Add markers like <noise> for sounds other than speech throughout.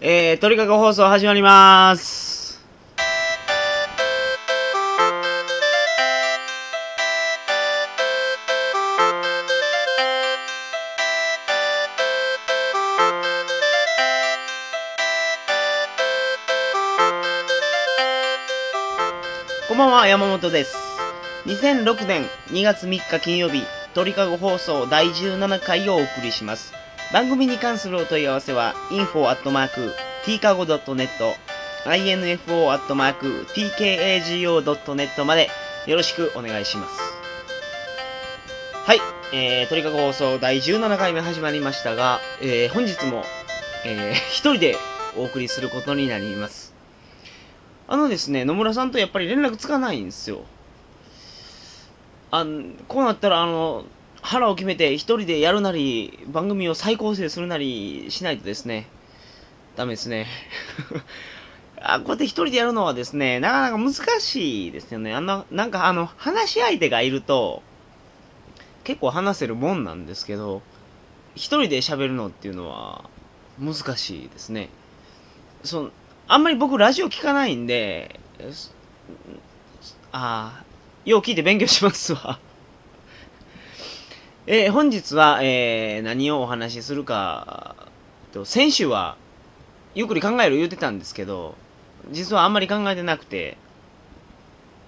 えー、鳥かご放送始まります。こんばんは、山本です。2006年2月3日金曜日、鳥かご放送第17回をお送りします。番組に関するお問い合わせは info.tkago.net info.tkago.net までよろしくお願いします。はい、えー、鳥かご放送第17回目始まりましたが、えー、本日も、えー、一人でお送りすることになります。あのですね、野村さんとやっぱり連絡つかないんですよ。あんこうなったら、あの、腹を決めて一人でやるなり、番組を再構成するなりしないとですね、ダメですね。<laughs> あこうやって一人でやるのはですね、なかなか難しいですよね。あの、なんかあの、話し相手がいると、結構話せるもんなんですけど、一人で喋るのっていうのは難しいですね。そのあんまり僕ラジオ聞かないんで、ああ、よう聞いて勉強しますわ。えー本日は、えー何をお話しするか、と先週は、ゆっくり考える言うてたんですけど、実はあんまり考えてなくて、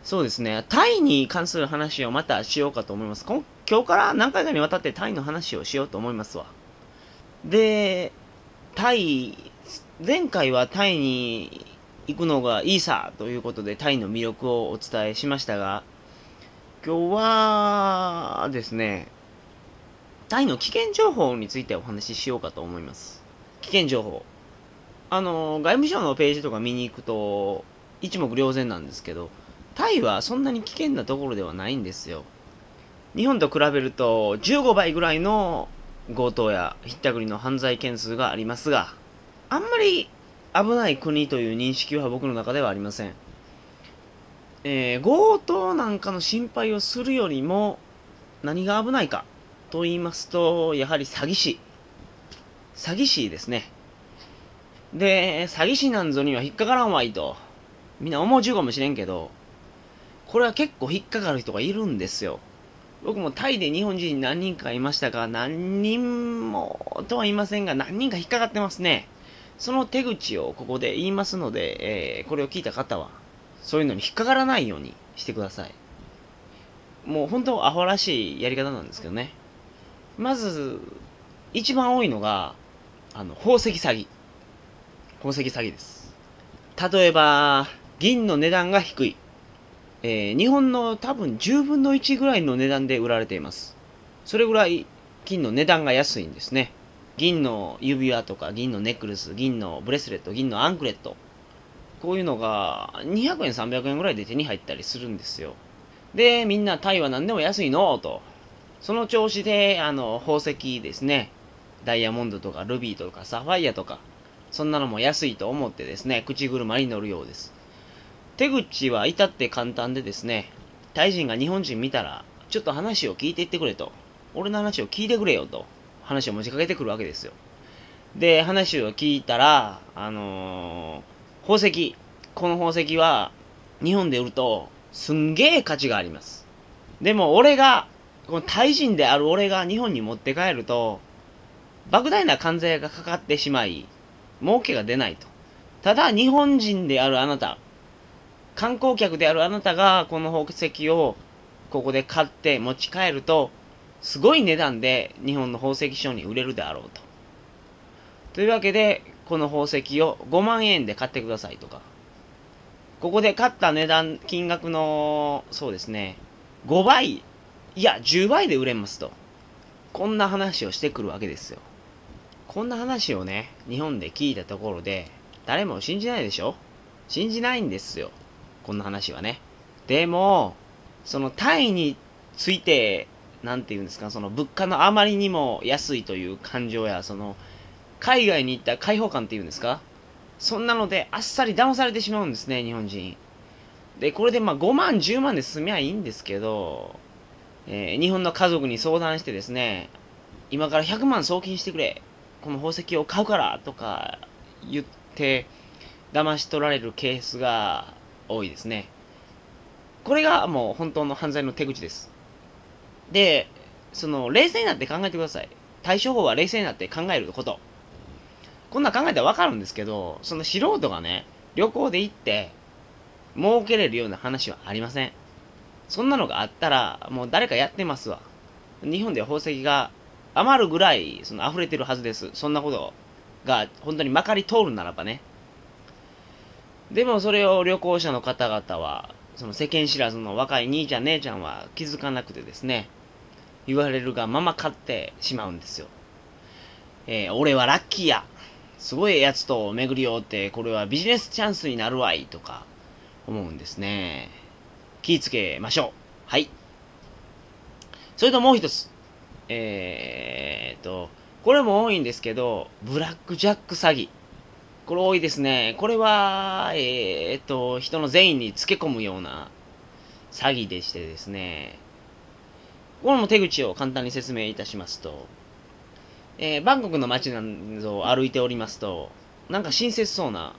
そうですね、タイに関する話をまたしようかと思います。今日から何回かにわたってタイの話をしようと思いますわ。で、タイ、前回はタイに行くのがいいさということでタイの魅力をお伝えしましたが、今日はですね、タイの危険情報についてお話ししようかと思います。危険情報。あの、外務省のページとか見に行くと、一目瞭然なんですけど、タイはそんなに危険なところではないんですよ。日本と比べると15倍ぐらいの強盗やひったくりの犯罪件数がありますが、あんまり危ない国という認識は僕の中ではありません。えー強盗なんかの心配をするよりも何が危ないかと言いますと、やはり詐欺師。詐欺師ですね。で、詐欺師なんぞには引っかからんわいと、みんな思うちゅうかもしれんけど、これは結構引っかかる人がいるんですよ。僕もタイで日本人何人かいましたが、何人もとは言いませんが、何人か引っかかってますね。その手口をここで言いますので、えーこれを聞いた方は、そういうのに引っかからないようにしてください。もう本当アホらしいやり方なんですけどね。まず、一番多いのが、あの、宝石詐欺。宝石詐欺です。例えば、銀の値段が低い。えー日本の多分10分の1ぐらいの値段で売られています。それぐらい金の値段が安いんですね。銀の指輪とか銀のネックレス、銀のブレスレット、銀のアンクレット。こういうのが200円、300円ぐらいで手に入ったりするんですよ。で、みんなタイは何でも安いの？と。その調子で、あの、宝石ですね。ダイヤモンドとかルビーとかサファイアとか、そんなのも安いと思ってですね、口車に乗るようです。手口は至って簡単でですね、タイ人が日本人見たら、ちょっと話を聞いていってくれと。俺の話を聞いてくれよと。話を持ちかけてくるわけですよ。で、話を聞いたら、あのー宝石。この宝石は、日本で売ると、すんげえ価値があります。でも俺が、このタイ人である俺が日本に持って帰ると、莫大な関税がかかってしまい、儲けが出ないと。ただ、日本人であるあなた、観光客であるあなたがこの宝石をここで買って持ち帰ると、すごい値段で日本の宝石商に売れるであろうと。というわけで、この宝石を5万円で買ってくださいとか。ここで買った値段、金額の、そうですね、5倍、いや、10倍で売れますと。こんな話をしてくるわけですよ。こんな話をね、日本で聞いたところで、誰も信じないでしょ？信じないんですよ。こんな話はね。でも、そのタイについて、なんて言うんですか、その物価のあまりにも安いという感情や、その、海外に行った開放感っていうんですか？そんなのであっさり騙されてしまうんですね、日本人。で、これでまあ5万、10万で済みゃいいんですけど、えー日本の家族に相談してですね、今から100万送金してくれ、この宝石を買うからとか言っって騙し取られるケースが多いですね。これがもう本当の犯罪の手口です。で、その、冷静になって考えてください。対処法は冷静になって考えること。こんな考えたらわかるんですけど、その素人がね、旅行で行って、儲けれるような話はありません。そんなのがあったら、もう誰かやってますわ。日本で宝石が余るぐらい、その溢れてるはずです。そんなことが本当にまかり通るならばね。でもそれを旅行者の方々は、その世間知らずの若い兄ちゃん姉ちゃんは気づかなくてですね、言われるがまま買ってしまうんですよ。えー、俺はラッキーや。すごいやつと巡り合うて、これはビジネスチャンスになるわい、とか思うんですね。気ぃつけましょう。はい。それともう一つ。えー、と、これも多いんですけど、ブラックジャック詐欺。これ多いですね。これは、えー、と、人の善意につけ込むような詐欺でしてですね。これも手口を簡単に説明いたしますと、えー、バンコクの街などを歩いておりますと、なんか親切そうな、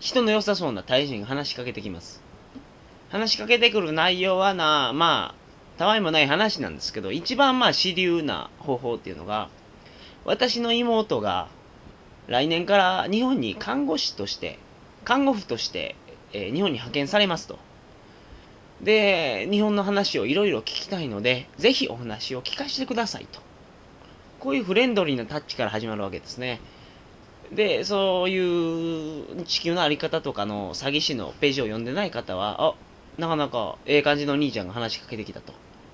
人の良さそうな大臣が話しかけてきます。話しかけてくる内容はな、まあ、たわいもない話なんですけど、一番まあ主流な方法っていうのが、私の妹が来年から日本に看護師として、看護婦として、えー、日本に派遣されますと。で、日本の話をいろいろ聞きたいので、ぜひお話を聞かせてくださいと。こういうフレンドリーなタッチから始まるわけですね。で、そういう地球のあり方とかの詐欺師のページを読んでない方は、あ、なかなかええ感じの兄ちゃんが話しかけてきたと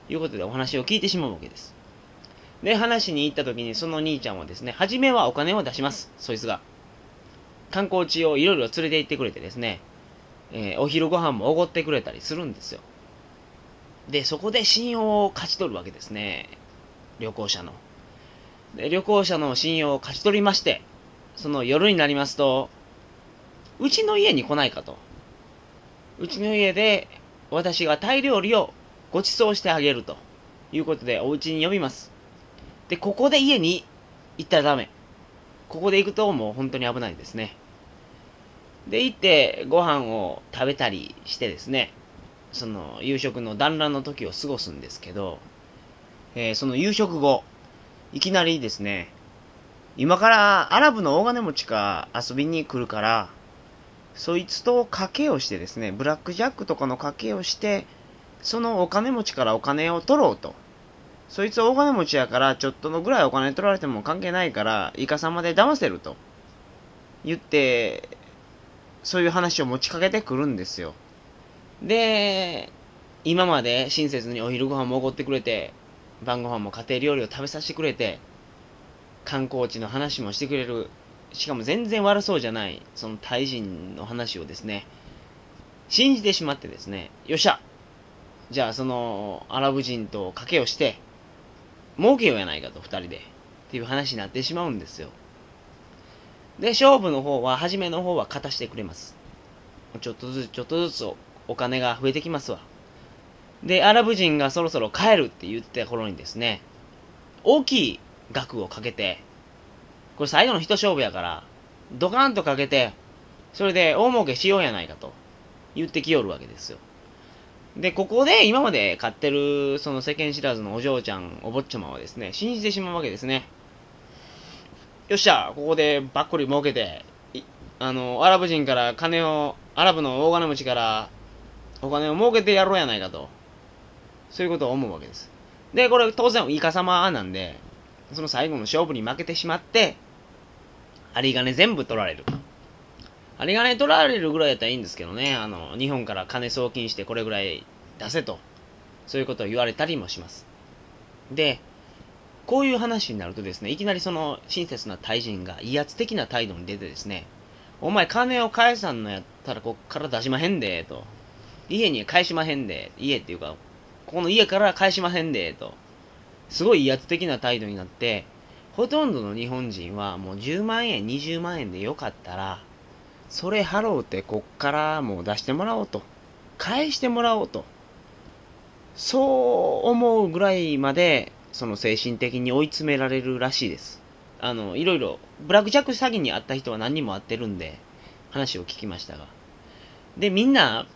いうことでお話を聞いてしまうわけです。で、話に行った時にその兄ちゃんはですね、初めはお金を出します、そいつが。観光地をいろいろ連れて行ってくれてですね、えー、お昼ご飯もおごってくれたりするんですよ。で、そこで信用を勝ち取るわけですね。旅行者の。で、旅行者の信用を勝ち取りまして、その夜になりますと、うちの家に来ないかと。うちの家で私がタイ料理をご馳走してあげるということでお家に呼びます。で、ここで家に行ったらダメ。ここで行くともう本当に危ないですね。で、行ってご飯を食べたりしてですね、その夕食の団らんの時を過ごすんですけど、えー、その夕食後、いきなりですね、今からアラブの大金持ちが遊びに来るから、そいつと賭けをしてですね、ブラックジャックとかの賭けをして、そのお金持ちからお金を取ろうと。そいつ大金持ちやから、ちょっとのぐらいお金取られても関係ないから、イカさまで騙せると。言って、そういう話を持ちかけてくるんですよ。で、今まで親切にお昼ご飯もおごってくれて、晩ご飯も家庭料理を食べさせてくれて、観光地の話もしてくれる。しかも全然悪そうじゃない、そのタイ人の話をですね、信じてしまってですね、よっしゃじゃあそのアラブ人と賭けをして、儲けようやないかと、二人で。っていう話になってしまうんですよ。で、勝負の方は、初めの方は勝たしてくれます。ちょっとずつ、ちょっとずつお金が増えてきますわ。で、アラブ人がそろそろ帰るって言った頃にですね、大きい額をかけて、これ最後の一勝負やから、ドカーンとかけて、それで大儲けしようやないかと言ってきよるわけですよ。で、ここで今まで買ってる、その世間知らずのお嬢ちゃん、お坊ちゃまはですね、信じてしまうわけですね。よっしゃ、ここでばっこり儲けて、あの、アラブ人から金を、アラブの大金持ちからお金を儲けてやろうやないかと。そういうことを思うわけです。で、これ当然イカ様なんで、その最後の勝負に負けてしまって、有り金全部取られる。有り金取られるぐらいやったらいいんですけどね、あの、日本から金送金してこれぐらい出せと、そういうことを言われたりもします。で、こういう話になるとですね、いきなりその親切なタイ人が威圧的な態度に出てですね、お前金を返さんのやったらこっから出しまへんで、と。家に返しまへんで、家っていうか、ここの家から返しまへんで、と。すごい威圧的な態度になって、ほとんどの日本人はもう10万円、20万円でよかったら、それ払うてこっからもう出してもらおうと。返してもらおうと。そう思うぐらいまで、その精神的に追い詰められるらしいです。あの、いろいろ、ブラックジャック詐欺に遭った人は何人も会ってるんで、話を聞きましたが。で、みんな、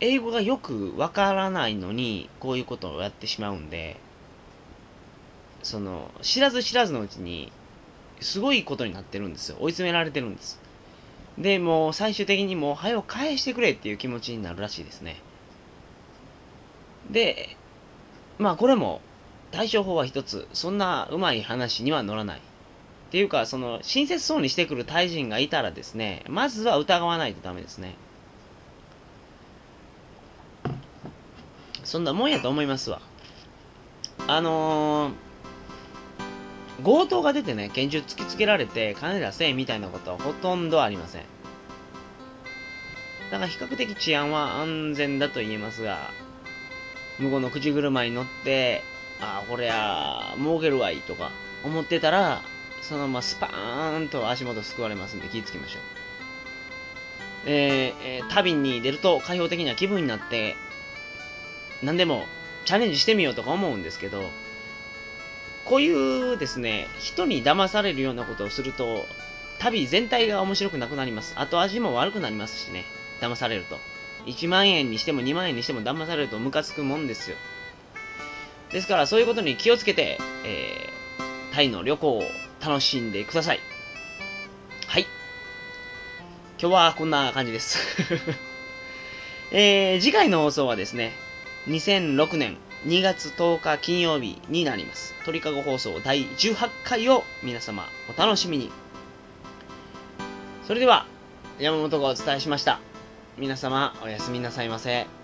英語がよくわからないのに、こういうことをやってしまうんで、その、知らず知らずのうちに、すごいことになってるんですよ。追い詰められてるんです。で、もう最終的にもう、早く返してくれっていう気持ちになるらしいですね。で、まあこれも、対処法は一つ、そんなうまい話には乗らない。っていうか、その、親切そうにしてくるタイ人がいたらですね、まずは疑わないとダメですね。そんなもんやと思いますわ。あのー強盗が出てね、拳銃突きつけられて金出せみたいなことはほとんどありません。だから比較的治安は安全だと言えますが、向こうの口車に乗って、ああ、こりゃ、儲けるわいとか思ってたら、そのままスパーンと足元すくわれますんで気をつけましょう。えー、えー、旅に出ると開放的な気分になって、何でもチャレンジしてみようとか思うんですけど、こういうですね、人に騙されるようなことをすると、旅全体が面白くなくなります。後味も悪くなりますしね、騙されると。1万円にしても2万円にしても騙されるとムカつくもんですよ。ですからそういうことに気をつけて、えー、タイの旅行を楽しんでください。はい。今日はこんな感じです <laughs> えー、次回の放送はですね、2006年2月10日金曜日になります。鳥かご放送第18回を皆様お楽しみに。それでは、山本がお伝えしました。皆様おやすみなさいませ。